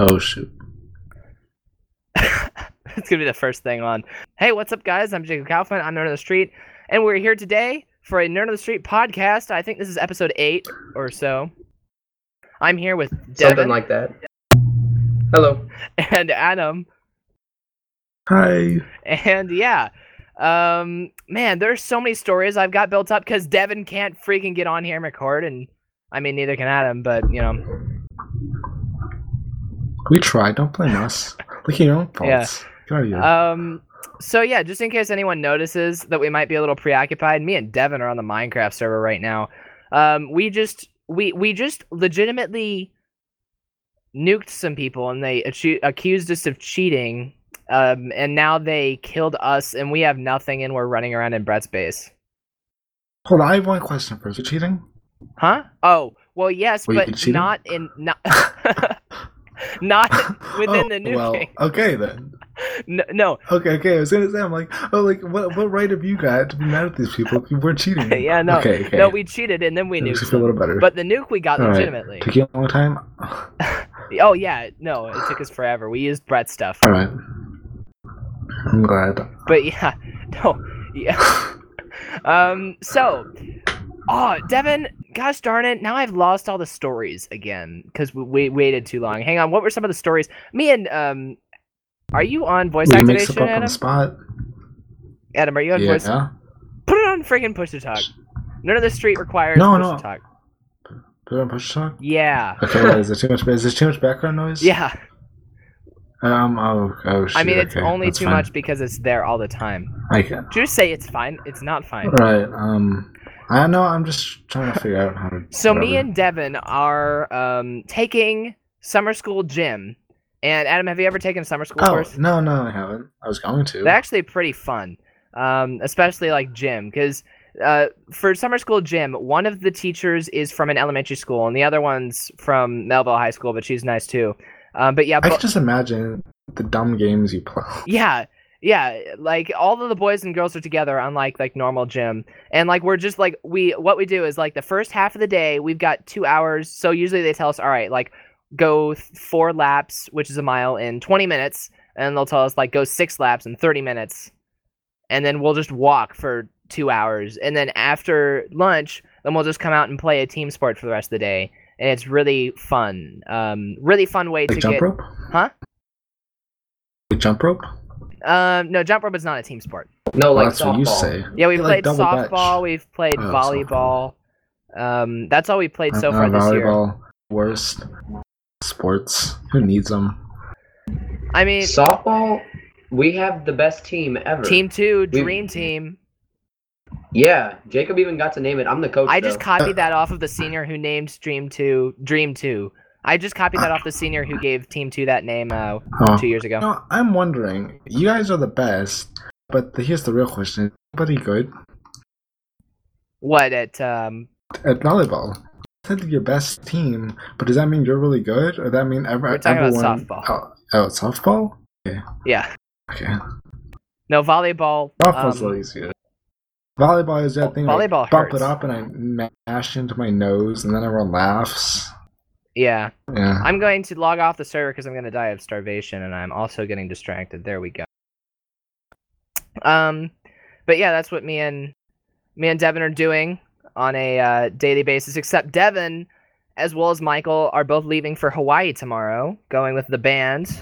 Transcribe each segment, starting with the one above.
Oh shoot. it's gonna be the first thing on. Hey, what's up, guys? I'm Jacob Kaufman. I'm Nerd on the Street, and we're here today for a Nerd on the Street podcast. I think this is episode eight or so. I'm here with Devin Something like that. Hello. and Adam, Hi. and yeah, um, man, there's so many stories I've got built up because Devin can't freaking get on here and record, and I mean neither can Adam, but you know, We tried. Don't blame us. Look at your own faults. Yeah. Get out of here. Um, so yeah, just in case anyone notices that we might be a little preoccupied, me and Devin are on the Minecraft server right now. Um, we just we we just legitimately nuked some people, and they achu- accused us of cheating. Um, and now they killed us, and we have nothing, and we're running around in Brett's base. Hold on. I have one question first. You cheating? Huh? Oh, well, yes, Were but not in not not within Oh, the Well, nuking. okay then. no, no, Okay, okay. I was gonna say, I'm like, oh, like, what, what right have you got to be mad at these people if you weren't cheating? yeah, no, Okay, okay. no, we cheated, and then we nuked. feel a little better. But the nuke we got All right. legitimately. Took you a long time. Oh yeah, no, it took us forever. We used Brett stuff. All right. I'm glad. But yeah, no, yeah. um, so, oh, Devin, gosh darn it! Now I've lost all the stories again because we, we waited too long. Hang on, what were some of the stories? Me and um, are you on voice Will you make stuff activation, up on the spot? Adam, are you on Yeah. voice? Put it on friggin' push to talk. None of the street requires No, push no. to talk. Put it on push to talk. Yeah, Okay. is there too much? Is there too much background noise? yeah. Um. Oh. Oh. Shoot, I mean, it's okay, only too fine. much because it's there all the time. I can. Just say it's fine. It's not fine. Right. Um. I know. I'm just trying to figure out how to. So me and Devin are um, taking summer school gym. And Adam, have you ever taken a summer school Oh course? no, no, I haven't. I was going to. They're actually pretty fun, um, especially like gym, because uh, for summer school gym, one of the teachers is from an elementary school, and the other one's from Mehlville High School, but she's nice too. Um, but yeah, I bo- can just imagine the dumb games you play. yeah, yeah, like all of the boys and girls are together on like like normal gym, and like we're just like we what we do is like the first half of the day we've got two hours. So usually they tell us, all right, like go th- four laps, which is a mile in twenty minutes, and they'll tell us like go six laps in thirty minutes, and then we'll just walk for two hours, and then after lunch, then we'll just come out and play a team sport for the rest of the day. And it's really fun, um, really fun way Like to jump get. rope? Huh? Like jump rope? Um, no, jump rope is not a team sport. No, like that's what you softball. say. Yeah, we've Like played double dutch. softball. We've played Oh, volleyball. Um, that's all we played so Uh, far this year. volleyball, worst sports. Who needs them? I mean, Softball, we have the best team ever. Team Two, We- Dream Team. Yeah, Jacob even got to name it. I'm the coach. I just copied that off of the senior who named Dream Two. Dream Two. I just copied that off the senior who gave Team Two that name uh, Oh. two years ago. No, I'm wondering. You guys are the best, but the, here's the real question: Is anybody good What at? Um, at volleyball? Said your best team, but does that mean you're really good, or does that mean ever, We're talking about softball. Oh, oh, it's softball. yeah, Okay, no volleyball. softball's um, easier. Volleyball is that thing. like, volleyball bump hurts. it up and I mash into my nose, and then everyone laughs. Yeah, Yeah. I'm going to log off the server because I'm going to die of starvation, and I'm also getting distracted. There we go. Um, but yeah, that's what me and me and Devin are doing on a uh, daily basis. Except Devin, as well as Michael, are both leaving for Hawaii tomorrow, going with the band.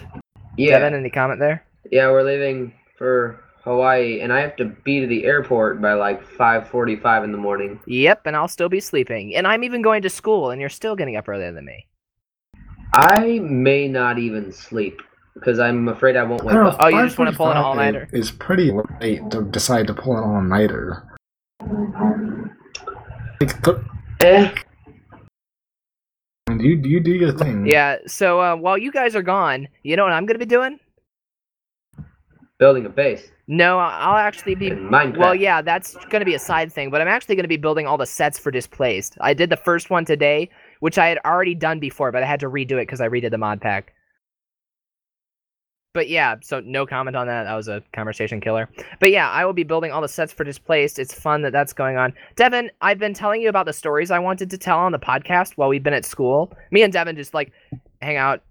Yeah, Devin, any comment there? yeah, we're leaving for Hawaii, and I have to be to the airport by like 5:45 in the morning. Yep, and I'll still be sleeping, and I'm even going to school, and you're still getting up earlier than me. I may not even sleep because I'm afraid I won't I wake up. Oh, you just wanna pull an all-nighter? It's pretty late to decide to pull an all nighter. Like, th- Eh, you you do your thing. Yeah. So uh, while you guys are gone, you know what I'm going to be doing? building a base No, I- I'll actually be. Minecraft. Well, yeah, that's going to be a side thing, but I'm actually going to be building all the sets for Displaced. I did the first one today, which I had already done before, but I had to redo it because I redid the mod pack. But yeah, so no comment on that. That was a conversation killer. But yeah, I will be building all the sets for Displaced. It's fun that that's going on. Devin, I've been telling you about the stories I wanted to tell on the podcast while we've been at school. Me and Devin just like hang out,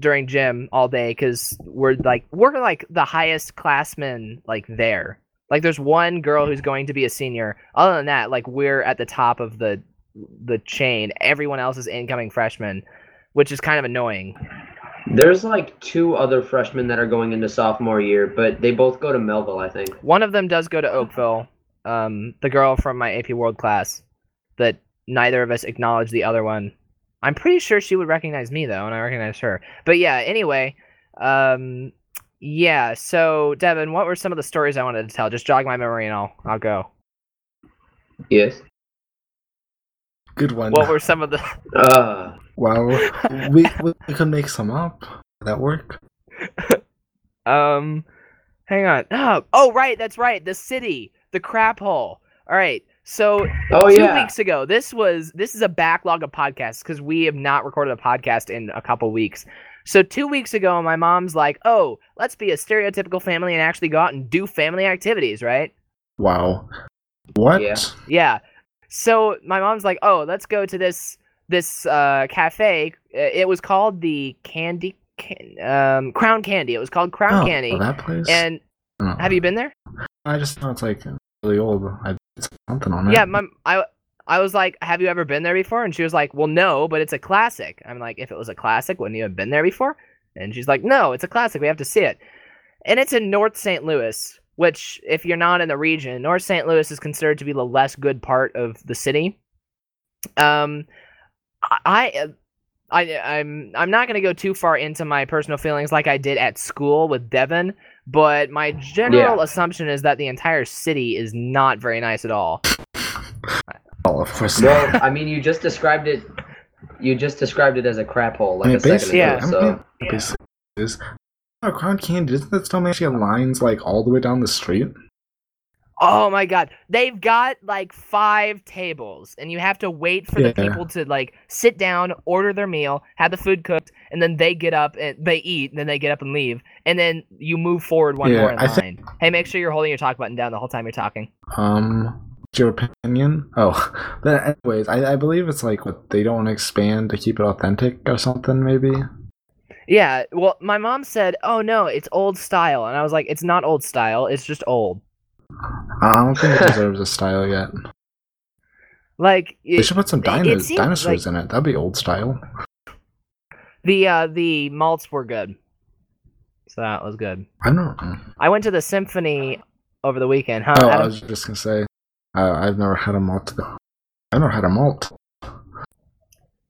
during gym all day because we're like we're like the highest classmen like there. Like there's one girl who's going to be a senior. Other than that, like we're at the top of the the chain. Everyone else is incoming freshmen, which is kind of annoying. There's like two other freshmen that are going into sophomore year, but they both go to Mehlville, I think. One of them does go to Oakville. Um, the girl from my AP World class, that neither of us acknowledged the other one. I'm pretty sure she would recognize me though, and I recognize her. But yeah, anyway, um, yeah. So Devin, what were some of the stories I wanted to tell? Just jog my memory, and I'll I'll go. Yes. Good one. What were some of the? Uh, Well, we, we we could make some up. Would that work? Um, hang on. Oh, oh, right, that's right. The city, the crap hole. All right. So oh two yeah. weeks ago, this was this is a backlog of podcasts because we have not recorded a podcast in a couple weeks. So two weeks ago, my mom's like, "Oh, let's be a stereotypical family and actually go out and do family activities, right?" Wow. What? Yeah. Yeah. So my mom's like, "Oh, let's go to this this uh, cafe. Uh, It was called the Candy um, Crown Candy. It was called Crown Oh, Candy. that place. And Oh. have you been there? I just know it's like really old. I it's something on it. Yeah, my I I was like, "Have you ever been there before?" And she was like, "Well, no, but it's a classic." I'm like, "If it was a classic, wouldn't you have been there before?" And she's like, "No, it's a classic. We have to see it." And it's in North St. Louis, which, if you're not in the region, North St. Louis is considered to be the less good part of the city. Um, I, I, I'm I'm not gonna go too far into my personal feelings like I did at school with Devin, but my general Yeah. assumption is that the entire city is not very nice at all. Oh, of course. Well, I mean, you just described it. You just described it as a crap hole like I mean, a second basically, ago. Yeah. I mean, basically is. Oh, Crown Candy, doesn't that still have lines like all the way down the street? Oh my god. They've got like five tables and you have to wait for the people to like sit down, order their meal, have the food cooked, and then they get up and they eat, and then they get up and leave. And then you move forward one Yeah, more in I line. think- Hey, make sure you're holding your talk button down the whole time you're talking. Um, your opinion? Oh, but anyways, I, I believe it's like what they don't want to expand to keep it authentic or something, maybe. Yeah, well, my mom said, "Oh no, it's old style," and I was like, "It's not old style. It's just old." I don't think it deserves a style yet. Like They should put some it- it dinos- dinosaurs in it. That'd be old style. the uh, the malts were good, so that was good. I don't know. I went to the symphony over the weekend. Huh? Oh, I was just gonna say, uh, I've never had a malt. I've never had a malt.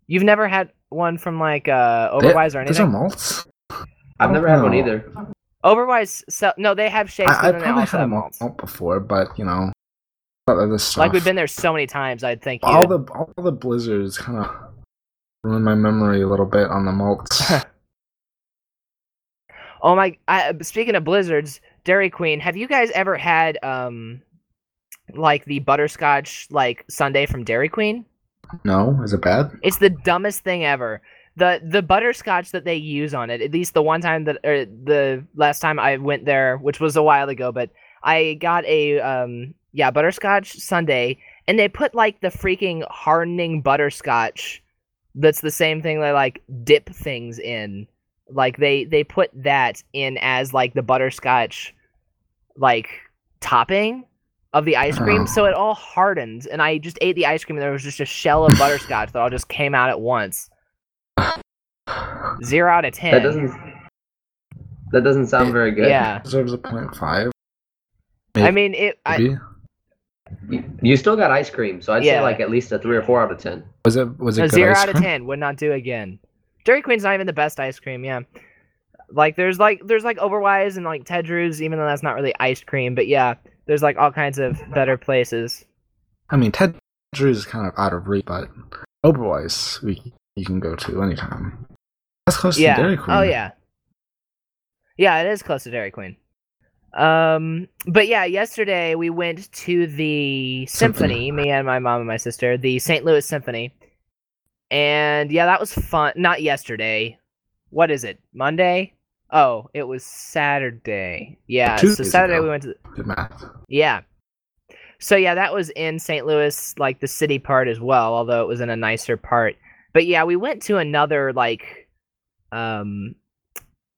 You've never had one from like uh, They- Oberweis or anything. Those are malts. I've never had one either. Oberweis, sell, no, they have shakes, I, I and then they probably also had a malt, malts. malt before, but you know, a lot of this stuff. Like we've been there so many times, I'd think all the all the blizzards kind of ruin my memory a little bit on the malts. oh my! I, speaking of blizzards, Dairy Queen, have you guys ever had um, like the butterscotch like sundae from Dairy Queen? No, is it bad? It's the dumbest thing ever. The the butterscotch that they use on it, at least the one time that or the last time I went there, which was a while ago, but I got a um yeah, butterscotch sundae and they put like the freaking hardening butterscotch that's the same thing they like dip things in. Like they they put that in as like the butterscotch like topping of the ice cream, Oh. so it all hardened, and I just ate the ice cream, and there was just a shell of butterscotch that all just came out at once. Zero out of ten. That doesn't. That doesn't sound very good. Yeah, Deserves a point five. I mean it. I, You, you still got ice cream, so I'd Yeah. say like at least a three or four out of ten. was it was it a good zero ice out of cream? ten would not do again. Dairy Queen's not even the best ice cream. Yeah, like there's like there's like Oberweis and like Ted Drewes, even though that's not really ice cream. But yeah, there's like all kinds of better places. I mean, Ted Drewes is kind of out of reach, but Oberweis we you can go to anytime. That's close yeah. to Dairy Queen. Oh yeah. Yeah, it is close to Dairy Queen. Um, but yeah, yesterday we went to the symphony, Symphony. me and my mom and my sister, the St. Louis Symphony. And yeah, that was fun. Not yesterday. What is it? Monday? Oh, it was Saturday. Yeah, Two so Saturday ago. we went to Good math. yeah. So yeah, that was in St. Louis, like the city part as well, although it was in a nicer part. But yeah, we went to another like um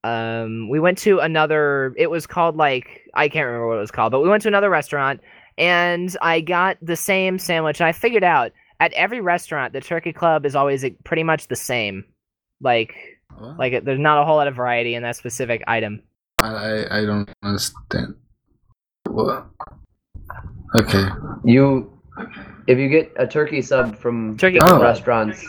um, we went to another. It was called like I can't remember what it was called, but we went to another restaurant, and I got the same sandwich. And I figured out at every restaurant, the Turkey Club is always pretty much the same. Like, What? like there's not a whole lot of variety in that specific item. I, I I don't understand. What? Okay. You, if you get a turkey sub from Turkey different Club. restaurants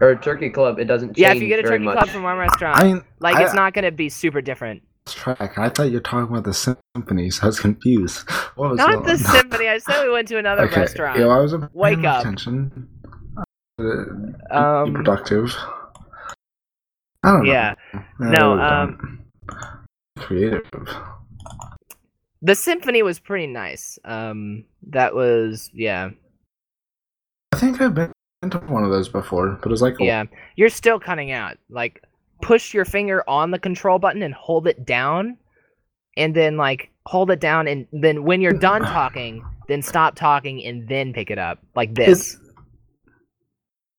or a turkey club, it doesn't change Yeah, if you get a Turkey much. Club from one restaurant, I mean, like I, it's not gonna be super different. track. I thought you were talking about the symphony, so I was confused. What was Not going the on? symphony. I said we went to another okay. restaurant. Yeah, I was paying Wake up. Attention. Uh, Um, productive. I don't know. yeah. I No, really um, creative. The symphony was pretty nice. Um, that was yeah, I think I've been to one of those before, but it was like a- yeah. You're still cutting out. Like, push your finger on the control button and hold it down, and then like hold it down, and then when you're done talking, then stop talking and then pick it up like this. It's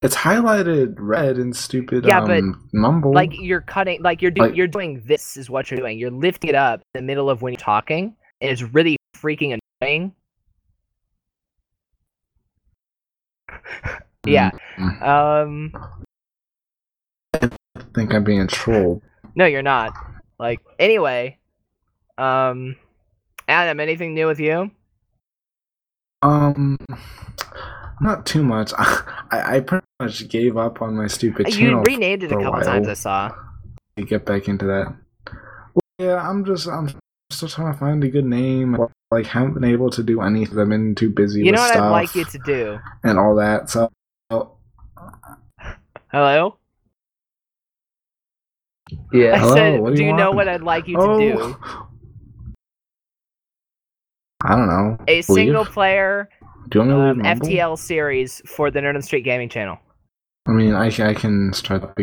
it's highlighted red and stupid. Yeah, um, but, mumble. like you're cutting, like you're doing, Like- you're doing this is what you're doing. You're lifting it up in the middle of when you're talking, and it's really freaking annoying. yeah. Mm, Um. I think I'm being trolled. No, you're not. Like anyway, um, Adam, anything new with you? Um, not too much. I I pretty much gave up on my stupid You channel renamed it a for a couple times. I saw. to get back into that. Well, yeah, I'm just I'm still trying to find a good name. Like haven't been able to do anything. I've been too busy You with know what stuff I'd like you to do? and all that. So Hello. Yeah. I Hello, said, what do do you you know what I'd like you to oh, do? I don't know. A Leave? single player Do you want me to um? FTL series for the Nerd the Street Gaming channel. I mean, I I can start up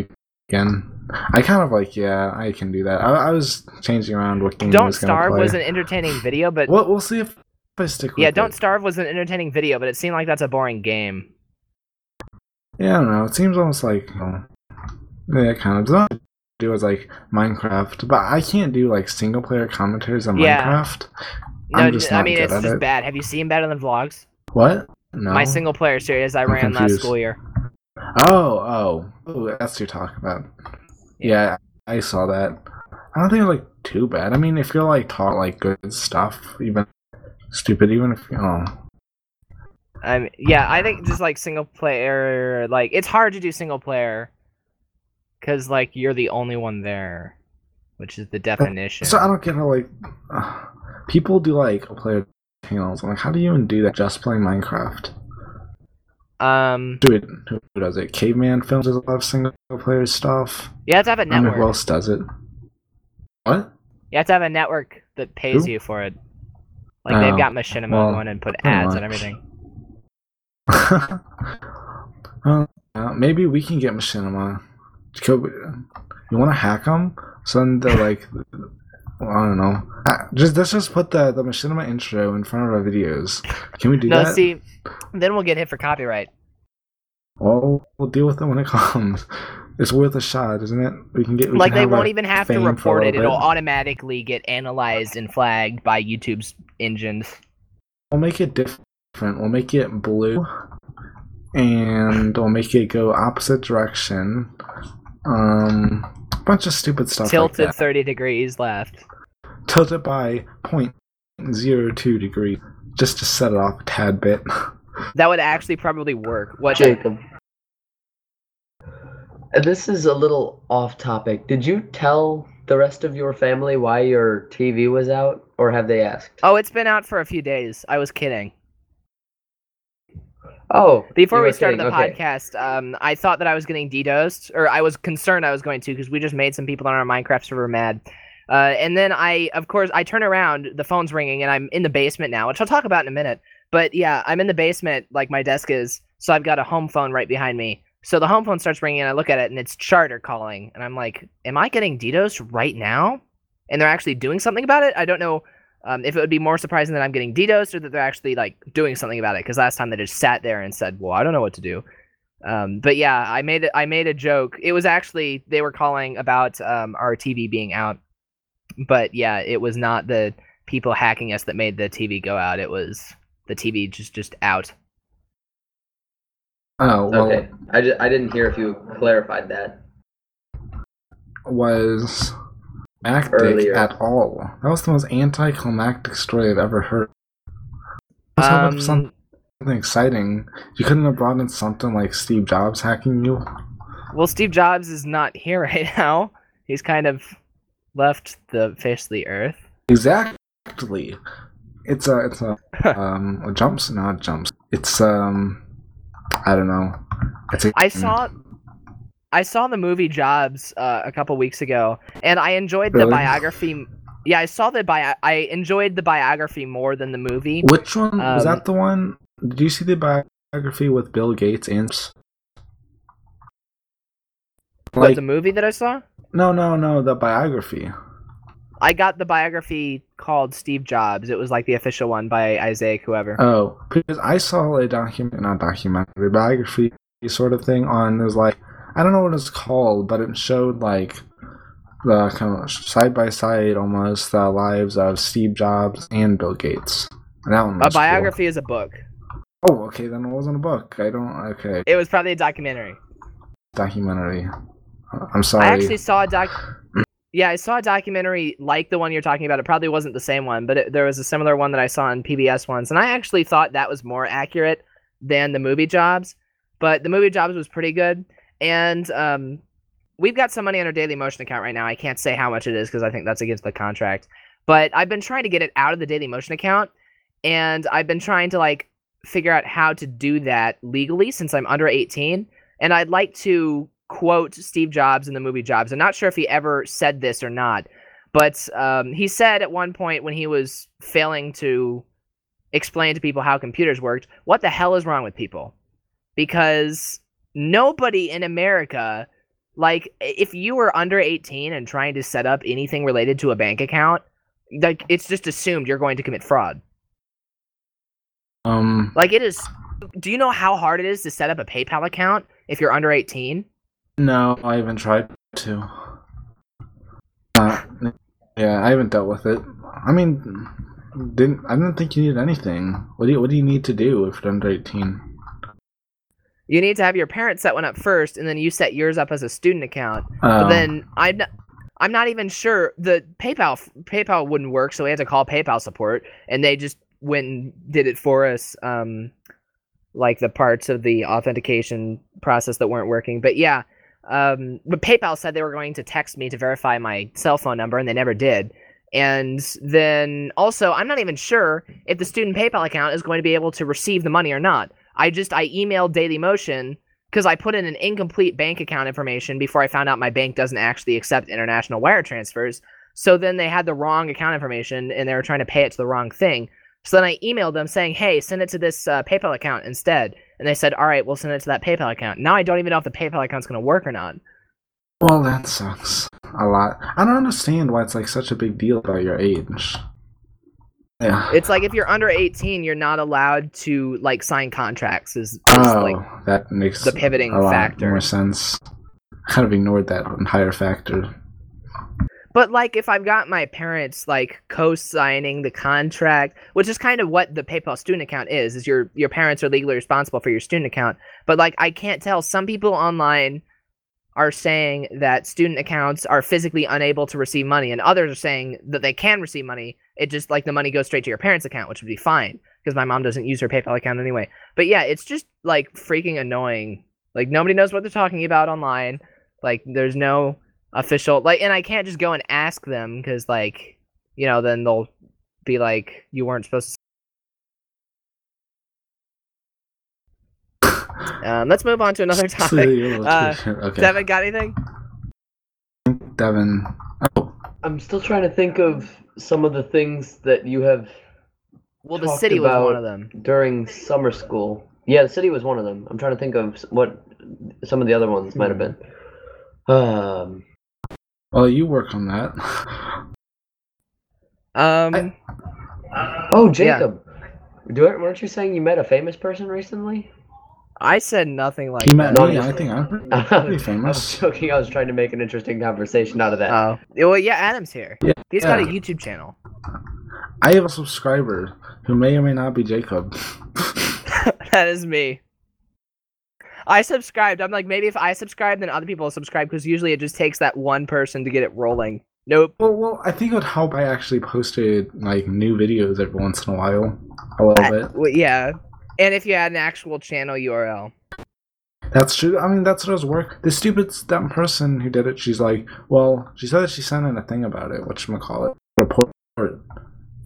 again. I kind of like yeah, I can do that. I, I was changing around what game Don't was Starve play. was an entertaining video, but Well, we'll see if I stick with yeah. Don't Starve was an entertaining video, but it seemed like that's a boring game. Yeah, I don't know. It seems almost like you know, yeah, kind of. Don't do as like Minecraft, but I can't do like single player commentaries on Yeah. Minecraft. No, I'm just I not mean good it's at just it. bad. Have you seen better than vlogs? What? No. My single player series I I'm ran last school year. Oh, oh, oh, that's what you're talking about. Yeah, I saw that. I don't think it's like too bad. I mean, if you're like taught like good stuff, even stupid, even if you oh, I mean, yeah, I think just like single player, like it's hard to do single player because like you're the only one there, which is the definition. so I don't get how like uh, people do like a player channels. I'm like, how do you even do that? Just playing Minecraft. Um, Do it. Who does it? Caveman Films does a lot of single player stuff. you have to have a know who network. else does it. What? You have to have a network that pays Who? you for it. Like they've Oh, got Machinima well, going and put ads and everything. uh, uh, maybe we can get Machinima. You want to hack them? So then they're like, well, I don't know. Just let's just put the the Machinima intro in front of our videos. Can we do No, that? No, see, then we'll get hit for copyright. Well, we'll deal with it when it comes. It's worth a shot, isn't it? We can get. We like can they won't even have to fame for a report it; it'll automatically get analyzed and flagged by YouTube's engines. We'll make it different. We'll make it blue, and we'll make it go opposite direction. Um, a bunch of stupid stuff Tilted like that. thirty degrees left. Tilted by 0.02 degrees, just to set it off a tad bit. That would actually probably work. What? Jacob. Uh, This is a little off topic. Did you tell the rest of your family why your TV was out, or have they asked? Oh, it's been out for a few days. I was kidding. Oh, Before we started kidding, the okay. podcast, um, I thought that I was getting DDoSed, or I was concerned I was going to, because we just made some people on our Minecraft server mad. Uh, and then I, of course, I turn around, the phone's ringing, and I'm in the basement now, which I'll talk about in a minute. But yeah, I'm in the basement, like my desk is, so I've got a home phone right behind me. So the home phone starts ringing, and I look at it, and it's Charter calling, and I'm like, "Am I getting DDoSed right now?" And they're actually doing something about it. I don't know um, if it would be more surprising that I'm getting DDoSed or that they're actually like doing something about it. Because last time they just sat there and said, "Well, I don't know what to do." Um, but yeah, I made it. I made a joke. It was actually they were calling about um, our TV being out, but yeah, it was not the people hacking us that made the TV go out. It was the TV just just out. Oh well, Okay. I, just, I didn't hear if you clarified that. was actic Earlier. at all. That was the most anticlimactic story I've ever heard. I was Um, something exciting. You couldn't have brought in something like Steve Jobs hacking you. well, Steve Jobs is not here right now. He's kind of left the face of the earth. Exactly. It's a it's a um a jumps not jumps. It's um I don't know. It's a, I saw I saw the movie Jobs uh, a couple weeks ago, and I enjoyed the biography. Yeah, I saw the bio. I enjoyed the biography more than the movie. Which one was Um, that? The one? Did you see the biography with Bill Gates and? Like the movie that I saw, no no no the biography. I got the biography called Steve Jobs. It was like the official one by Isaac whoever. Oh, because I saw a document, not documentary, biography sort of thing on. It was like I don't know what it's called, but it showed like the kind of side by side almost the lives of Steve Jobs and Bill Gates. And that one a was cool. biography is a book. Oh, okay, then it wasn't a book. I don't. Okay, It was probably a documentary. documentary. Uh, I'm sorry. I actually saw a doc. Yeah, I saw a documentary like the one you're talking about. It probably wasn't the same one, but it, there was a similar one that I saw on PBS once, and I actually thought that was more accurate than the movie Jobs. But the movie Jobs was pretty good, and um, we've got some money on our Daily Motion account right now. I can't say how much it is because I think that's against the contract. But I've been trying to get it out of the Daily Motion account, and I've been trying to like figure out how to do that legally since I'm under 18, and I'd like to quote Steve Jobs in the movie Jobs. I'm not sure if he ever said this or not, but um, he said at one point when he was failing to explain to people how computers worked, what the hell is wrong with people? Because nobody in America, like, if you were under 18 and trying to set up anything related to a bank account, like, it's just assumed you're going to commit fraud. um. Like, it is. Do you know how hard it is to set up a PayPal account if you're under 18? No, I haven't tried to. Uh, yeah, I haven't dealt with it. I mean, didn't I didn't think you needed anything. What do you What do you need to do if you're under eighteen? You need to have your parents set one up first, and then you set yours up as a student account. Uh, But then I'm not, I'm not even sure the PayPal PayPal wouldn't work, so we had to call PayPal support, and they just went and did it for us. Um, like the parts of the authentication process that weren't working. But yeah, um, but PayPal said they were going to text me to verify my cell phone number, and they never did. And then also, I'm not even sure if the student PayPal account is going to be able to receive the money or not. I just I emailed Daily Motion because I put in an incomplete bank account information before I found out my bank doesn't actually accept international wire transfers. So then they had the wrong account information and they were trying to pay it to the wrong thing. So then I emailed them saying, "Hey, send it to this uh, PayPal account instead." And they said, "All right, we'll send it to that PayPal account." Now I don't even know if the PayPal account's going to work or not. well, that sucks a lot. I don't understand why it's like such a big deal about your age. Yeah. It's like if you're under 18, you're not allowed to like sign contracts. Is, is oh, like that makes the pivoting a lot factor. more sense. I kind of ignored that entire factor. But like if I've got my parents like co-signing the contract, which is kind of what the PayPal student account is, is your your parents are legally responsible for your student account. But like I can't tell some people online are saying that student accounts are physically unable to receive money and others are saying that they can receive money. It just like the money goes straight to your parents' account, which would be fine because my mom doesn't use her PayPal account anyway. But yeah, it's just like freaking annoying. Like nobody knows what they're talking about online. Like there's no official like and I can't just go and ask them because like you know then they'll be like you weren't supposed to um, let's move on to another topic. Uh, okay. Devin, got anything? Devin. Oh, I'm still trying to think of some of the things that you have Well, the Talked city was one of them. during summer school. Yeah, the city was one of them. I'm trying to think of what some of the other ones might have been. Um, well, you work on that. Um, oh, Jacob, do weren't you saying you met a famous person recently? I said nothing like He met that. No, me. just- I think I'm pretty, I was famous. joking. I was trying to make an interesting conversation out of that. Oh, well, yeah, Adam's here. Yeah, He's got a. YouTube channel. I have a subscriber who may or may not be Jacob. that is me. I subscribed. I'm like, maybe if I subscribe, then other people will subscribe because usually it just takes that one person to get it rolling. Nope. well, well, I think it would help. I actually posted like new videos every once in a while, a little I- bit. well, yeah. And if you had an actual channel URL. That's true. I mean, that's what does work. The stupid dumb person who did it, she's like, well, she said that she sent in a thing about it, which call it report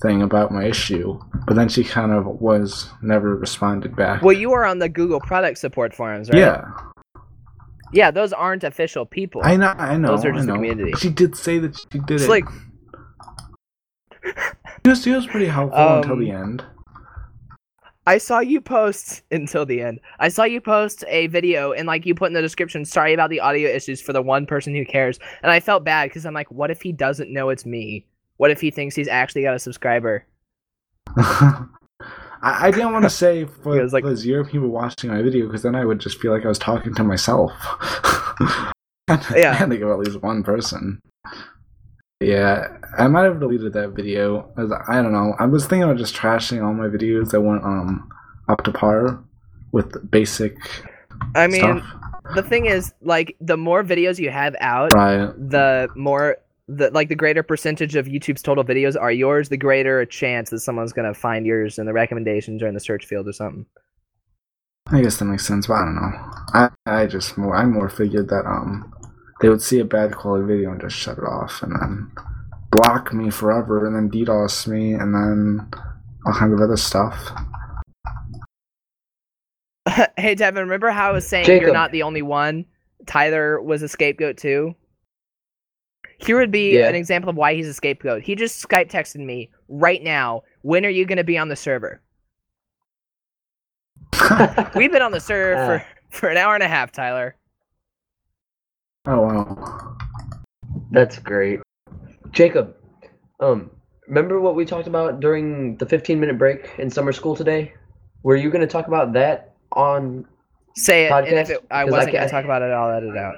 thing about my issue, but then she kind of was never responded back. Well, you are on the Google product support forums, right? yeah, Yeah, those aren't official people. I know, I know, Those are just the community. She did say that she did it. It's it. like she was, she was pretty helpful until Um, the end. I saw you post until the end. I saw you post a video and like you put in the description, sorry about the audio issues for the one person who cares. And I felt bad because I'm like, what if he doesn't know it's me? What if he thinks he's actually got a subscriber? I, I didn't want to say for was like- the zero people watching my video because then I would just feel like I was talking to myself. Yeah. I had to give at least one person. Yeah, I might have deleted that video. I don't know. I was thinking of just trashing all my videos that weren't um up to par with basic I mean, stuff. the thing is, like, the more videos you have out, Right. the more the like the greater percentage of YouTube's total videos are yours, the greater a chance that someone's gonna find yours in the recommendations or in the search field or something. I guess that makes sense, but I don't know. I I just more I more figured that um they would see a bad quality video and just shut it off and then block me forever and then DDoS me and then all kind of other stuff. hey Devin, remember how I was saying you're not the only one? Tyler was a scapegoat too. Here would be Yeah. an example of why he's a scapegoat. He just Skype texted me right now. When are you going to be on the server? We've been on the server for uh. for an hour and a half, Tyler. Oh wow. That's great. Jacob, um, remember what we talked about during the 15 minute break in summer school today? Were you going to talk about that on. Say it, and if Podcast? it, I wasn't going to talk about it, I'll edit it out.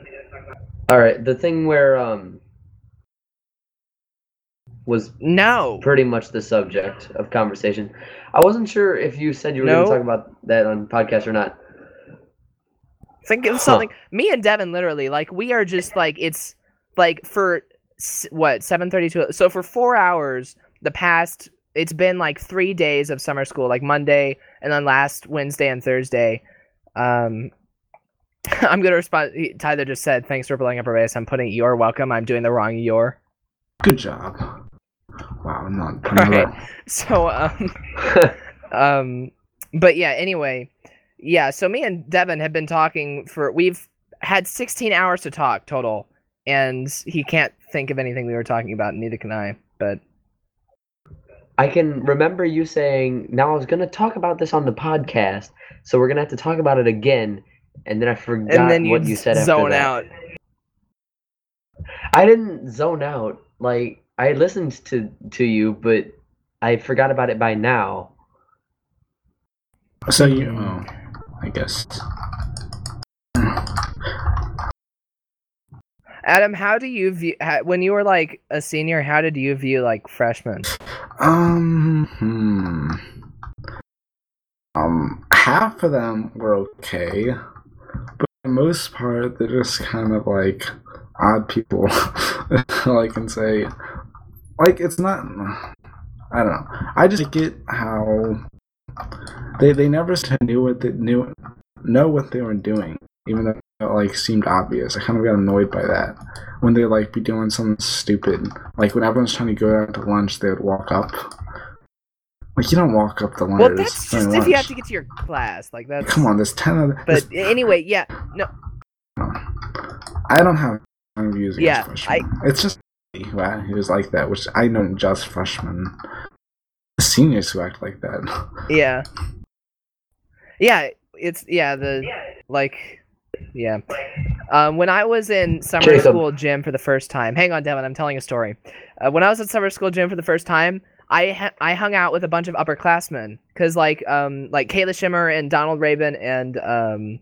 Alright, the thing where, um, was No. pretty much the subject of conversation. I wasn't sure if you said you were going to talk about that on podcast or not. Think of Huh. something. Me and Devin, literally, like we are just like it's like for what seven thirty two. So for four hours, the past it's been like three days of summer school, like Monday and then last Wednesday and Thursday. Um, I'm gonna respond. Tyler just said, "Thanks for pulling up our base." I'm putting "you're welcome." I'm doing the wrong "you're." Good job. Wow, I'm not Right. So um, um but yeah anyway yeah so me and devin have been talking for we've had 16 hours to talk total and he can't think of anything we were talking about neither can i but I can remember you saying, now I was going to talk about this on the podcast, so we're going to have to talk about it again. And then I forgot and then you what you said zone after that. out I didn't zone out. Like I listened to to you, but I forgot about it by now. So you oh, I guess. adam how do you view ha, when you were like a senior how did you view like freshmen Um, hmm. Um, half of them were okay, but for the most part, they're just kind of like odd people. I can say, like, it's not. I don't know. I just get how they they never knew what they knew know what they were doing, even though it like seemed obvious. I kind of got annoyed by that when they like be doing something stupid. Like when everyone's trying to go out to lunch, they would walk up. Like you don't walk up the lunch. well that's just if you have to get to your class like that. Come on, there's ten of but anyway yeah no I don't have views Yeah, freshmen. It's just me who, act- who is like that, which I know just freshmen. Seniors who act like that. Yeah. Yeah, it's yeah, the like yeah. Um when I was in summer Jacob. school gym for the first time. Hang on, Devin, I'm telling a story. Uh, when I was at summer school gym for the first time, I ha- I hung out with a bunch of upperclassmen because like um like Kayla Shimmer and Donald Rabin and um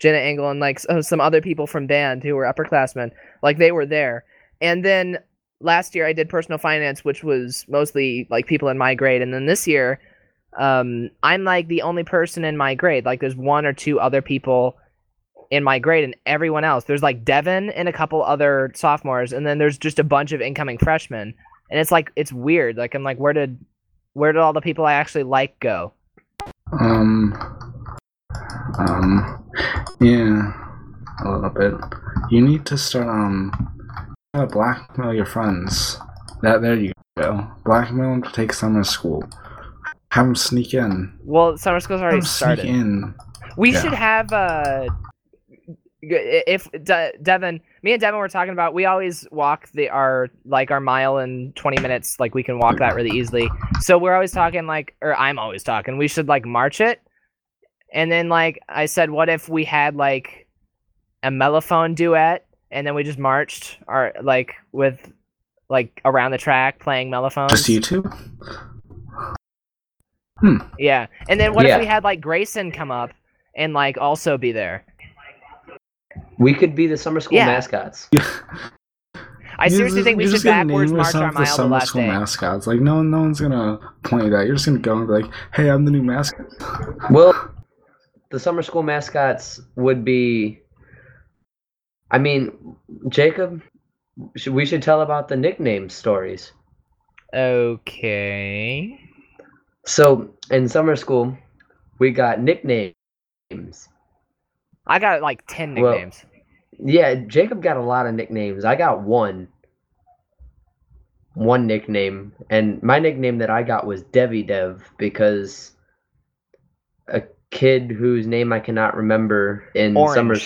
Jenna Engel and like s- some other people from band who were upperclassmen like they were there and then last year I did personal finance which was mostly like people in my grade and then this year um I'm like the only person in my grade like there's one or two other people in my grade and everyone else there's like Devin and a couple other sophomores and then there's just a bunch of incoming freshmen and it's like it's weird like i'm like where did where did all the people i actually like go Um. Um. Yeah. A little bit. You need to start um. Uh, Blackmail your friends. That there you go. Blackmail them to take summer school. Have them sneak in. well summer school's Have already sneak started in. we Yeah. should have uh if De- devin me and devin were talking about we always walk the our like our mile in 20 minutes like we can walk that really easily so we're always talking like or i'm always talking we should like march it and then like i said what if we had like a mellophone duet and then we just marched our like with like around the track playing mellophones Just you two. Hmm. yeah and then what Yeah. if we had like grayson come up and like also be there We could be the summer school Yeah. mascots. I You seriously just- think we you're should just gonna backwards name march our yourself the mile the summer last school day. mascots. Like no one, no one's gonna point that. You're just gonna go and be like, "Hey, I'm the new mascot." Well, the summer school mascots would be. I mean, Jacob, we should tell about the nickname stories. Okay. So in summer school, we got nicknames. I got like ten Well- nicknames. Yeah, Jacob got a lot of nicknames. I got one. One nickname, and my nickname that I got was Devi Dev because a kid whose name I cannot remember in summer.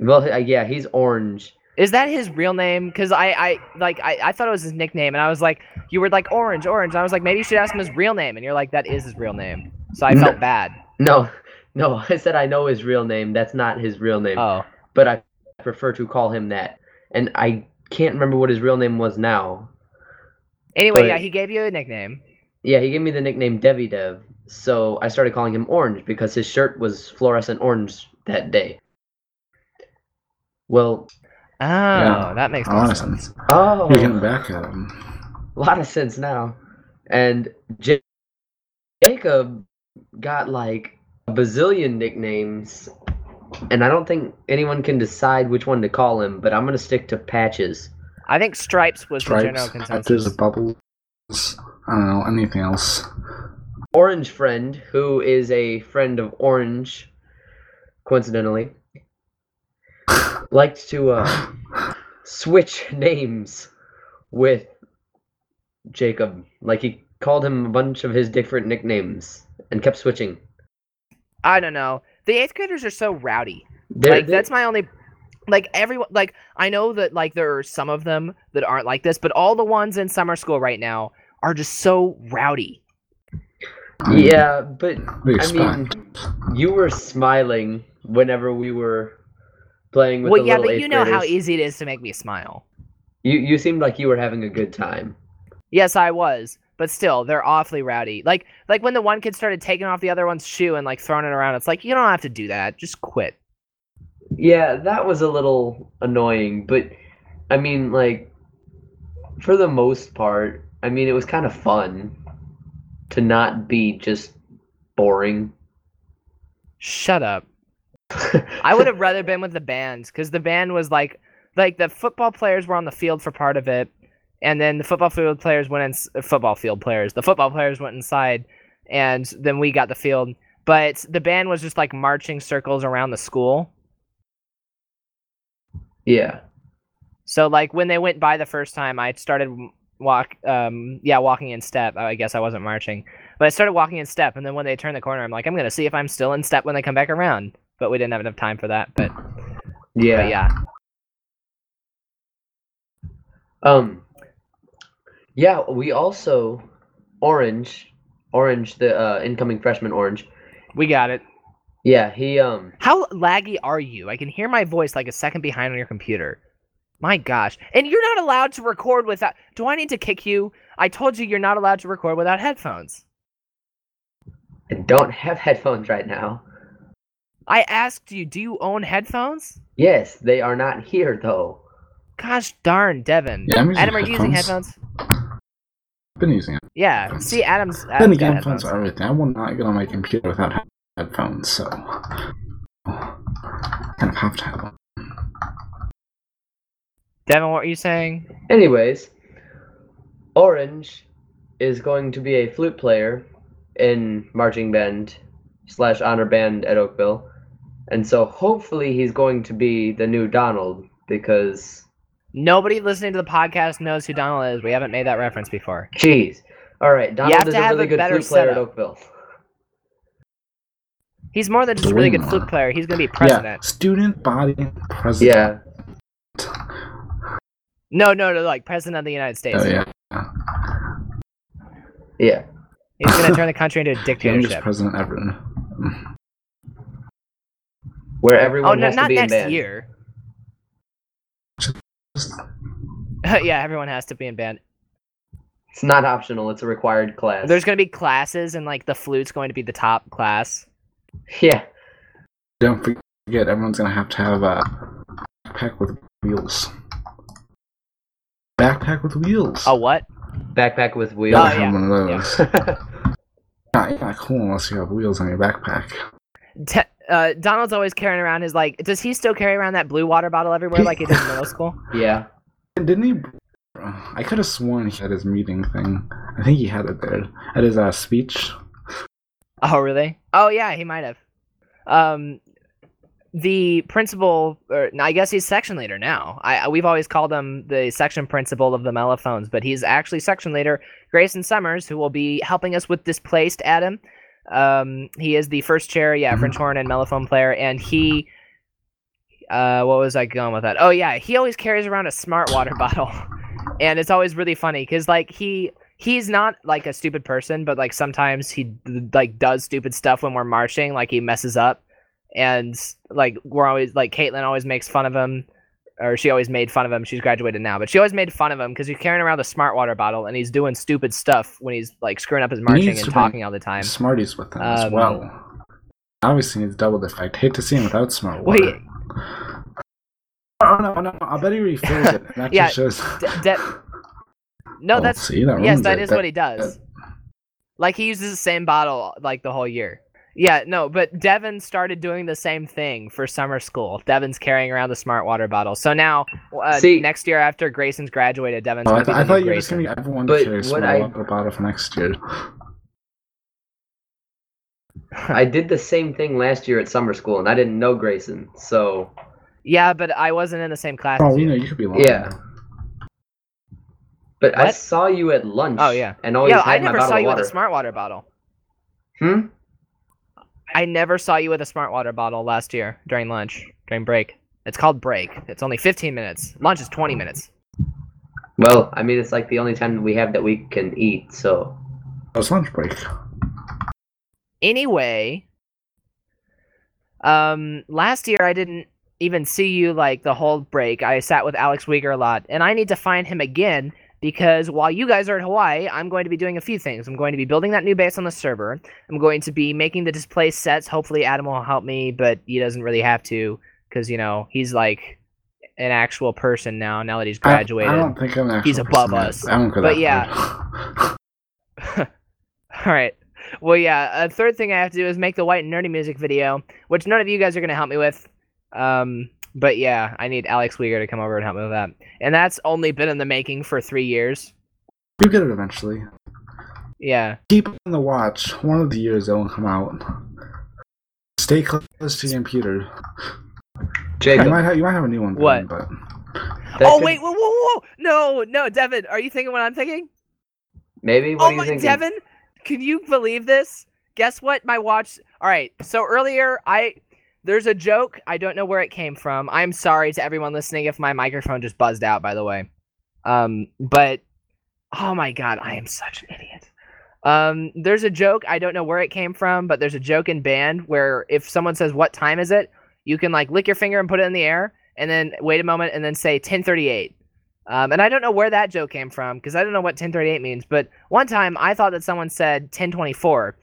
Well, uh, yeah, he's orange. Is that his real name? Because I, I like I, I thought it was his nickname, and I was like, you were like orange, orange. I was like, maybe you should ask him his real name, and you're like, that is his real name. So I No. felt bad. No, no, I said I know his real name. That's not his real name, Oh, but I prefer to call him that. And I can't remember what his real name was now. anyway, But- yeah, he gave you a nickname. Yeah, he gave me the nickname Devi Dev, so I started calling him Orange because his shirt was fluorescent orange that day. Well, Oh, that makes more Honestly, sense. oh, you're getting oh. back at him. a lot of sense now. And J- Jacob got like a bazillion nicknames, and I don't think anyone can decide which one to call him, but I'm gonna stick to Patches. I think Stripes was the general Stripes, consensus. patches, bubbles. I don't know anything else. Orange Friend, who is a friend of Orange, coincidentally, liked to uh, switch names with Jacob. Like he called him a bunch of his different nicknames and kept switching. I don't know. The eighth graders are so rowdy. They're- like they're- that's my only like everyone like i know that like there are some of them that aren't like this but all the ones in summer school right now are just so rowdy yeah, but I mean, you were smiling whenever we were playing with well the yeah little but you know how easy it is to make me smile. You you seemed like you were having a good time. yes i was but still they're awfully rowdy. Like like when the one kid started taking off the other one's shoe and like throwing it around it's like you don't have to do that. Just quit. Yeah, that was a little annoying, but I mean, like, for the most part, I mean, it was kind of fun to not be just boring. shut up i would have rather been with the band because the band was like like the football players were on the field for part of it and then the football field players went in football field players the football players went inside and then we got the field. But the band was just like marching circles around the school. Yeah. so like when they went by the first time i started walk um yeah walking in step. I guess i wasn't marching but i started walking in step and then when they turned the corner i'm like i'm gonna see if i'm still in step when they come back around but we didn't have enough time for that but, Yeah. but yeah Um. Yeah, we also Orange, Orange, the uh, incoming freshman Orange. we got it Yeah, he um. How laggy are you? I can hear my voice like a second behind on your computer. My gosh. And you're not allowed to record without. Do I need to kick you? I told you you're not allowed to record without headphones. I don't have headphones right now. I asked you, do you own headphones? Yes, they are not here though. Gosh darn, Devin. Yeah, I'm using Adam, are you using headphones. headphones? I've been using it. Yeah. Headphones. See, Adam's. Then Adam's again, headphones headphones. are everything. I will not get on my computer without headphones, so I kind of have to have them. Devin, what were you saying? Anyways, Orange is going to be a flute player in marching band slash honor band at Oakville, and so hopefully he's going to be the new Donald because, Nobody listening to the podcast knows who Donald is. We haven't made that reference before. jeez, all right, Donald is a really a good better flute player at. Oakville. He's more than just a really good flute player. He's gonna be president. Yeah, president. student body president. Yeah, No, no, no, like president of the United States. Oh yeah. yeah. He's gonna turn the country into a Youngest dictatorship. president ever. Where Oh, everyone no, has to not be in next band. year. Yeah, everyone has to be in band. It's not optional; it's a required class. There's gonna be classes, and like the flute's going to be the top class. yeah, Don't forget, everyone's gonna have to have a backpack with wheels. Backpack with wheels. Oh, what? backpack with wheels. gotta Oh, yeah. one of those. Not, not cool unless you have wheels on your backpack. Te- uh, Donald's always carrying around his like. Does he still carry around that blue water bottle everywhere like he did in middle school? yeah. Didn't he? I could have sworn he had his meeting thing. I think he had it there at his uh, speech. Oh, really? Oh, yeah, he might have. Um, the principal, or I guess he's section leader now. I I- we've always called him the section principal of the mellophones, but he's actually section leader Grayson Summers, who will be helping us with displaced Adam. Um, he is the first chair, yeah, French horn and mellophone player, and he. Uh, what was I going with that? Oh yeah, he always carries around a smart water bottle, and it's always really funny because like he he's not like a stupid person, but like sometimes he like does stupid stuff when we're marching, like he messes up, and like we're always like Caitlin always makes fun of him, or she always made fun of him. She's graduated now, but she always made fun of him because he's carrying around the smart water bottle and he's doing stupid stuff when he's like screwing up his marching and talking all the time. Smarties with him as Um, well. Obviously needs double the effect. Hate to see him without smart Wait. water. Oh no, no! I bet he refills it. That Yeah, shows. De- no, Oh, that's see, that yes, that it. is what he does. Like he uses the same bottle like the whole year. Yeah, no, but Devin started doing the same thing for summer school. Devin's carrying around the smart water bottle. So now, uh, See- next year after Grayson's graduated, Devin's Oh, I, gonna th- be I thought you were just gonna get everyone to carry a smart I- water bottle for next year. I did the same thing last year at summer school, and I didn't know Grayson. So Yeah, but I wasn't in the same class. Oh, as you you. know, you could be lying. Yeah. But I saw you at lunch. Oh, yeah. And always yeah, had I my never bottle saw of you with water. a smart water bottle. Hmm. I never saw you with a smart water bottle last year during lunch, during break. It's called break. It's only 15 minutes. Lunch is 20 minutes. Well, I mean, it's like the only time we have that we can eat. So it's lunch break. Anyway, um, last year I didn't even see you like the whole break. I sat with Alex Weger a lot, and I need to find him again because while you guys are in Hawaii, I'm going to be doing a few things. I'm going to be building that new base on the server. I'm going to be making the display sets. Hopefully, Adam will help me, but he doesn't really have to because you know he's like an actual person now. Now that he's graduated. I, don't think I'm actually. He's above us. I won't go But yeah. All right. Well, yeah. A third thing I have to do is make the white and nerdy music video, which none of you guys are gonna help me with. Um, but yeah, I need Alex Weger to come over and help me with that, and that's only been in the making for three years. You'll get it eventually. Yeah. Keep on the watch. One of the years it will come out. Stay close to your computer. Jacob, You might have you might have a new one. What? But that oh could- wait, whoa, whoa, whoa! No, no, Devin, are you thinking what I'm thinking? maybe. What oh are you my, thinking? Devin, can you believe this? Guess what? My watch. All right. So earlier, I there's a joke. I don't know where it came from. I'm sorry to everyone listening if my microphone just buzzed out. By the way, um, but oh my god, I am such an idiot. Um, there's a joke. I don't know where it came from, but there's a joke in band where if someone says what time is it, you can like lick your finger and put it in the air, and then wait a moment and then say 1038. Um, and I don't know where that joke came from because I don't know what 1038 means. But one time I thought that someone said 1024.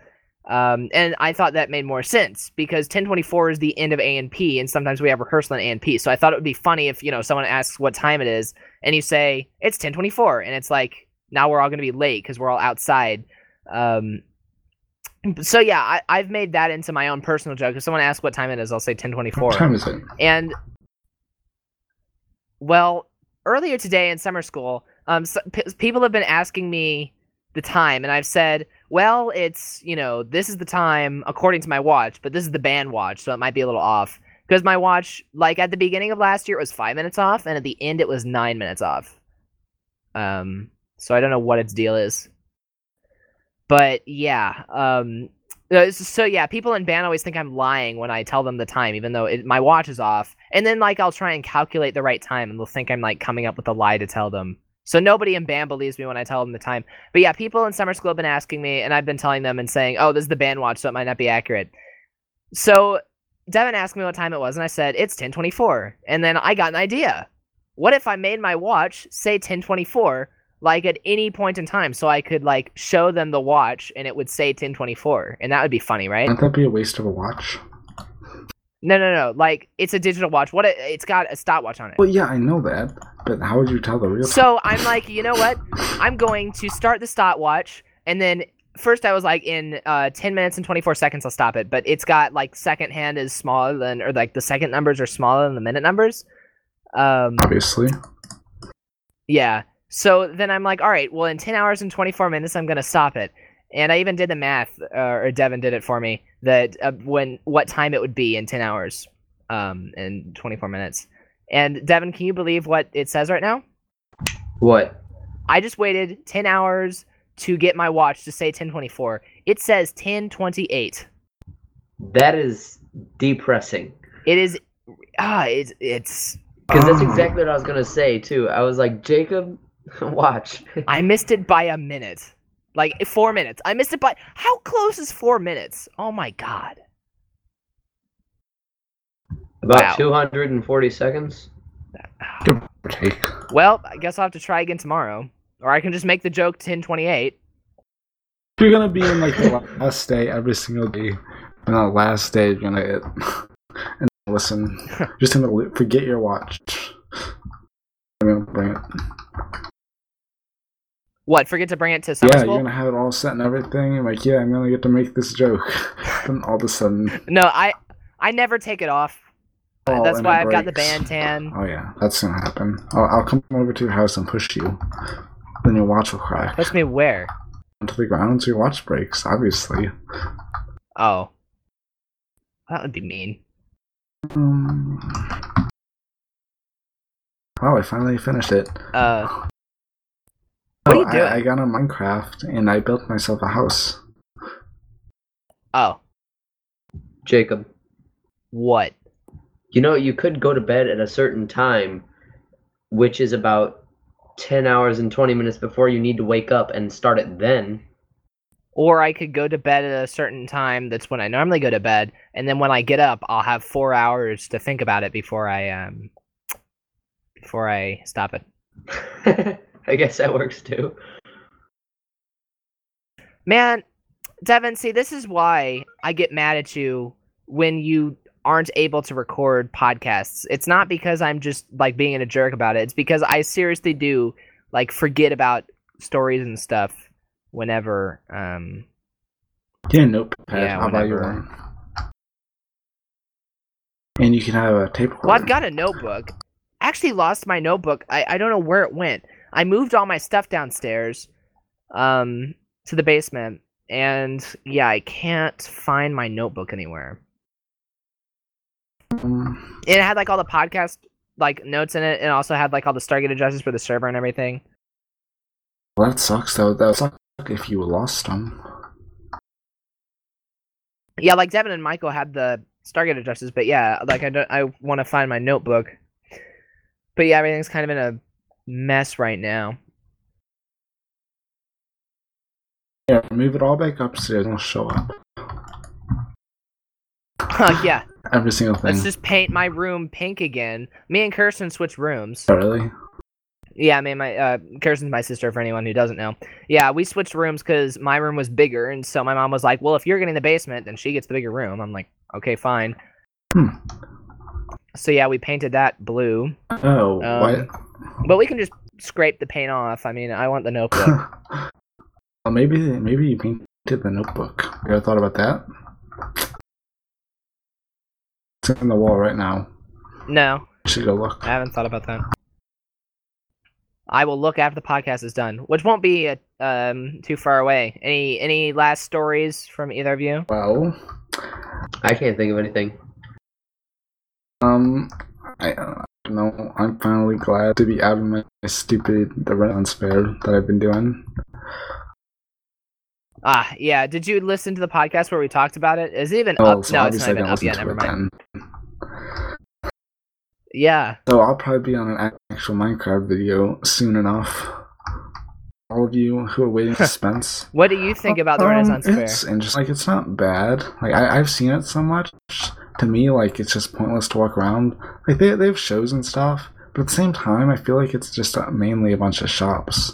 Um, and I thought that made more sense because 1024 is the end of A and P, and sometimes we have rehearsal in A and P. So I thought it would be funny if you know someone asks what time it is, and you say it's 1024, and it's like now we're all going to be late because we're all outside. Um, so yeah, I, I've made that into my own personal joke. If someone asks what time it is, I'll say 1024. What time is it? And well, earlier today in summer school, um, s p- people have been asking me the time, and I've said, well, it's you know this is the time according to my watch, but this is the band watch, so it might be a little off because my watch, like at the beginning of last year, it was five minutes off, and at the end it was nine minutes off. Um, so I don't know what its deal is, but yeah, um, uh, so yeah, people in band always think I'm lying when I tell them the time, even though it, my watch is off. And then like I'll try and calculate the right time, and they'll think I'm like coming up with a lie to tell them. So nobody in band believes me when I tell them the time. But yeah, people in summer school have been asking me, and I've been telling them and saying, "Oh, this is the band watch, so it might not be accurate." So Devin asked me what time it was, and I said it's 10:24. And then I got an idea. What if I made my watch say 10:24? like at any point in time so I could like show them the watch and it would say 1024 and that would be funny, right? Wouldn't that be a waste of a watch? No, no, no. Like it's a digital watch. What it, it's got a stopwatch on it. Well, yeah, I know that, but how would you tell the real? So I'm like, you know what? I'm going to start the stopwatch and then first I was like in uh 10 minutes and 24 seconds I'll stop it, but it's got like second hand is smaller than or like the second numbers are smaller than the minute numbers. Um Obviously. Yeah. So then I'm like, all right, well, in 10 hours and 24 minutes, I'm going to stop it. And I even did the math, uh, or Devin did it for me, that uh, when what time it would be in 10 hours um, and 24 minutes. And Devin, can you believe what it says right now? What? I just waited 10 hours to get my watch to say 1024. It says 1028. That is depressing. It is, ah, it's, it's, Because that's Oh. exactly what I was gonna say too. I was like, Jacob, watch. I missed it by a minute. Like eh, four minutes. I missed it by, how close is four minutes? Oh my God. About Wow. 240 seconds. Ah. Give or take. Well, I guess I'll have to try again tomorrow. Or I can just make the joke 1028. If you're gonna be in like the last day every single day, and the last day you're gonna get and listen. You're just gonna forget your watch. I'm gonna bring it. What, forget to bring it to summer Yeah, school? you're gonna have it all set and everything. and like, yeah, I'm gonna get to make this joke. then all of a sudden, No, I I never take it off. Oh, That's and why I've got the breaks. band tan. oh yeah, that's gonna happen. I'll, I'll come over to your house and push you. Then your watch will crack Push me where? onto the ground, so your watch breaks. Obviously. Oh. That would be mean. Um, wow, I finally finished it. Uh What are you doing? I, I got on Minecraft and I built myself a house. oh. Jacob, What? you know you could go to bed at a certain time, which is about 10 hours and 20 minutes before you need to wake up and start it then. Or I could go to bed at a certain time that's when I normally go to bed, and then when I get up I'll have four hours to think about it before I um before I stop it. I guess that works too. Man, Devin, see, this is why I get mad at you when you aren't able to record podcasts. It's not because I'm just like being a jerk about it. It's because I seriously do like forget about stories and stuff whenever um Get a notepad. Yeah, I'll buy you whenever. one. And you can have a tape recorder. well, I've got a notebook. I actually lost my notebook. I, I don't know where it went. I moved all my stuff downstairs um to the basement and yeah, I can't find my notebook anywhere. Um, it had like all the podcast like notes in it and also had like all the Stargate addresses for the server and everything. well, that sucks though. That would suck if you lost them. Yeah, like Devin and Michael had the Stargate addresses, but yeah, like I don't I want to find my notebook. But yeah, everything's kind of in a mess right now. Yeah, move it all back upstairs and it'll show up. Uh, yeah, Every single thing. let's just paint my room pink again. Me and Kirsten switched rooms. Oh, really? Yeah, I mean, my uh, Kirsten's my sister. For anyone who doesn't know, yeah, we switched rooms because my room was bigger, and so my mom was like, "Well, if you're getting the basement, then she gets the bigger room." I'm like, "Okay, fine." Hmm. So yeah, we painted that blue, Oh, Um, but we can just scrape the paint off. I mean, I want the notebook. well, maybe maybe you painted the notebook. You ever thought about that? It's in the wall right now. no, You should go look. I haven't thought about that. I will look after the podcast is done, which won't be uh, um too far away. Any any last stories from either of you? Well, I can't think of anything. Um, I, I don't know. I'm finally glad to be out of my stupid the Renaissance fair that I've been doing. Ah, yeah. Did you listen to the podcast where we talked about it? Is it even Oh, up? so no, it's not even up yet. Never mind. then. Yeah. So I'll probably be on an actual Minecraft video soon enough. All of you who are waiting suspense. What do you think about the Um, Renaissance Fair? It's interesting. Like, it's not bad. Like, I, I've seen it so much. To me, like, it's just pointless to walk around. Like, they, they have shows and stuff, but at the same time, I feel like it's just uh, mainly a bunch of shops.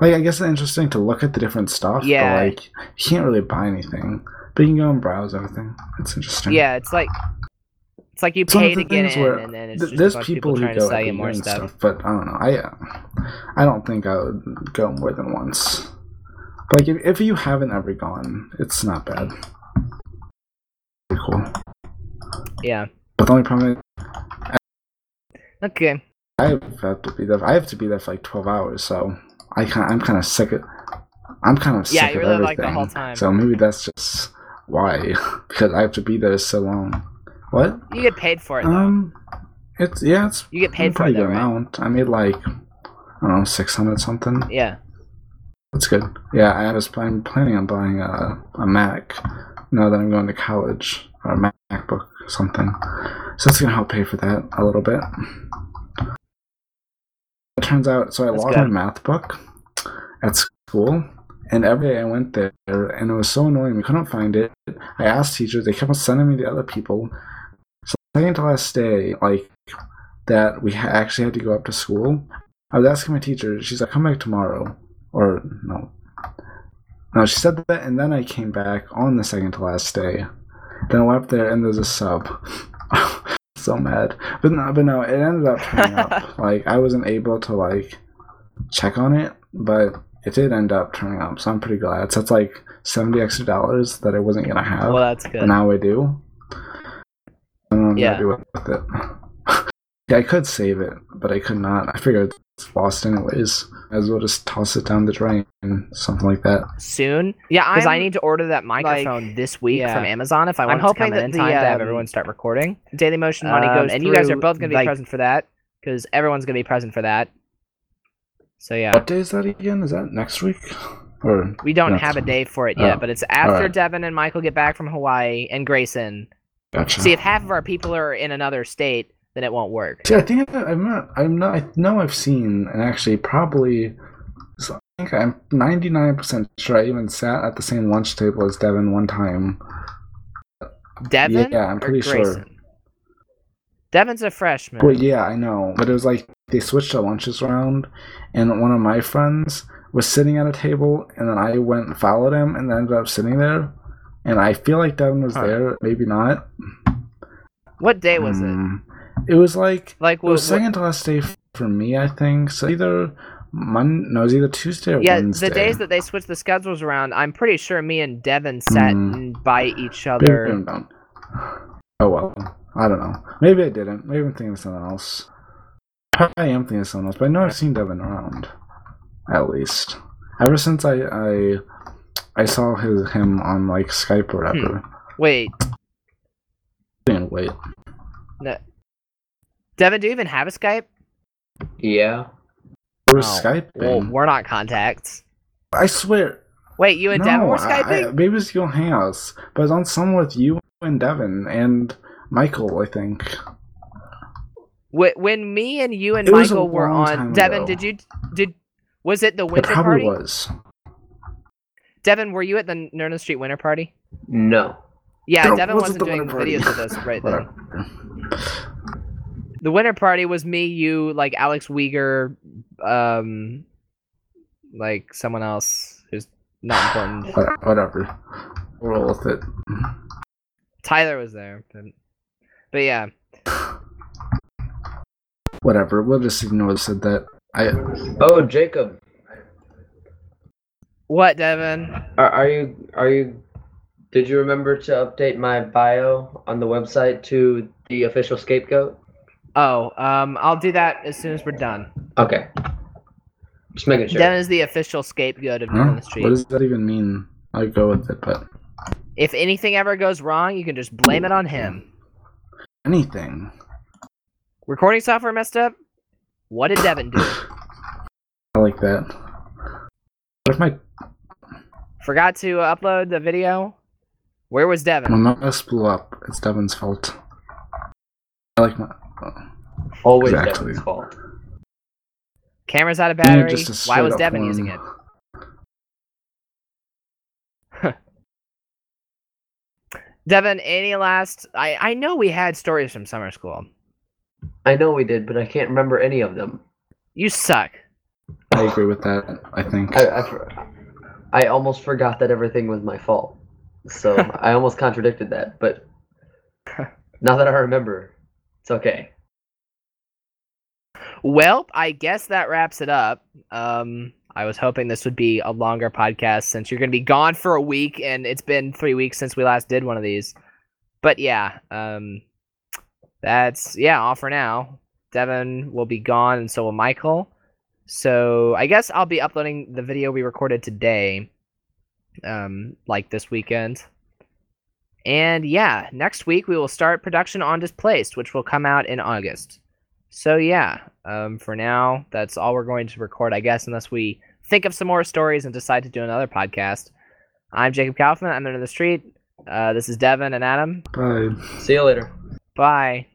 Like, I guess it's interesting to look at the different stuff, Yeah. but, like, you can't really buy anything. But you can go and browse everything. It's interesting. Yeah, it's like it's like you pay to get in, and then it's Th- just there's a bunch of people, people who trying go to sell you more and stuff. but I don't know. I uh, I don't think I would go more than once. Like if, if you haven't ever gone, it's not bad. Pretty cool. Yeah. But the only problem is Okay. I have to be there. I have to be there for like twelve hours, so I kind I'm kind of sick of. I'm kind of Yeah, sick of there, everything. like, the whole time. So maybe that's just why, because I have to be there so long. What? You get paid for it though. Um, it's yeah, it's you get paid for it though, right? amount. I made like I don't know six hundred something. Yeah. That's good. Yeah, I was plan- planning on buying a, a Mac now that I'm going to college, or a MacBook or something. So that's gonna help pay for that a little bit. It turns out, so I That's lost good. my math book at school, and every day I went there, and it was so annoying. We couldn't find it. I asked teachers; they kept on sending me to other people. So second to last day, like that, we ha- actually had to go up to school. I was asking my teacher. She's like, "Come back tomorrow." or no no she said that and then i came back on the second to last day then i went up there and there's a sub. So mad. But no but no it ended up turning up. Like i wasn't able to like check on it but it did end up turning up so i'm pretty glad. So it's like 70 extra dollars that i wasn't gonna have Well, that's good. and now i do. And i'm Yeah. happy with it. I could save it but i could not. I figured lost anyways as well just toss it down the drain something like that Soon. Yeah, because I need to order that microphone this week yeah. from Amazon if I want I'm it to hoping come in that in the, time to have um, everyone start recording. Daily Motion Money um, goes and you guys are both gonna be like, present for that because everyone's gonna be present for that. So yeah, what day is that again is that next week or we don't That's have a day for it yet, Oh, but it's after alright. Devin and Michael get back from Hawaii and Grayson. gotcha See, if half of our people are in another state, then it won't work. See, I think I'm not. I'm not. I know I've seen, and actually probably. I think I'm 99% sure I even sat at the same lunch table as Devin one time. Devin Yeah, I'm pretty sure. Devin's a freshman. Well, yeah, I know, but it was like they switched the lunches around, and one of my friends was sitting at a table, and then I went and followed him, and ended up sitting there. And I feel like Devin was Huh. there, maybe not. What day was it? Mm. It was like Like, It was what, second to last day for me, I think. So either Monday, no, it was either Tuesday or Wednesday. yeah, Wednesday. the days that they switched the schedules around, I'm pretty sure me and Devin sat Mm. and by each Maybe I other. don't. Oh well, I don't know. Maybe I didn't. Maybe I'm thinking of something else. Probably am thinking of something else, but I know I've seen Devin around, at least. Ever since I I, I saw his him on like Skype or whatever. Wait, Didn't wait. no. Devin, do you even have a Skype? Yeah. We were Oh, Skyping. Well, we're not contacts. I swear. Wait, you and Devin were I- I- Skyping? maybe it's your hangouts, but I was on some with you and Devin and Michael, I think. When me and you and It Michael were on, time Devin, ago. did you did was it the winter It probably party? was. Devin, were you at the Nerd on the Street winter party? No. Yeah, There Devin wasn't wasn't doing videos with us right then. Whatever. The winter party was me, you, like Alex Weger, um, like someone else who's not important. Whatever. Roll with it. Tyler was there, but, but yeah. Whatever. We'll just ignore said that. I Oh, Jacob, What, Devin? are, are you are you? Did you remember to update my bio on the website to the official scapegoat? Oh, um, I'll do that as soon as we're done. Okay. Just making sure. Devin is the official scapegoat of Down huh? the Street. What does that even mean? I go with it, but If anything ever goes wrong, you can just blame it on him. anything. Recording software messed up? What did Devin do? I like that. What if my Forgot to upload the video? Where was Devin? my mouse blew up? It's Devin's fault. I like my. Always Exactly. Devin's fault. Camera's out of Yeah, battery. just Why was Devin one. using it? Devin, any last? I I know we had stories from summer school. I know we did, but I can't remember any of them. You suck. I agree with that. I think. I, I, I almost forgot that everything was my fault. So I almost contradicted that, but now that I remember, it's okay. Well, I guess that wraps it up. Um, I was hoping this would be a longer podcast since you're going to be gone for a week, and it's been three weeks since we last did one of these. But yeah, um, that's yeah, all for now. Devin will be gone, and so will Michael. So I guess I'll be uploading the video we recorded today, um, like this weekend. And yeah, next week we will start production on Displaced, which will come out in August. So yeah, um, for now, that's all we're going to record, I guess, unless we think of some more stories and decide to do another podcast. I'm Jacob Kaufman. I'm under the street. Uh, this is Devin and Adam. Bye. See you later. Bye.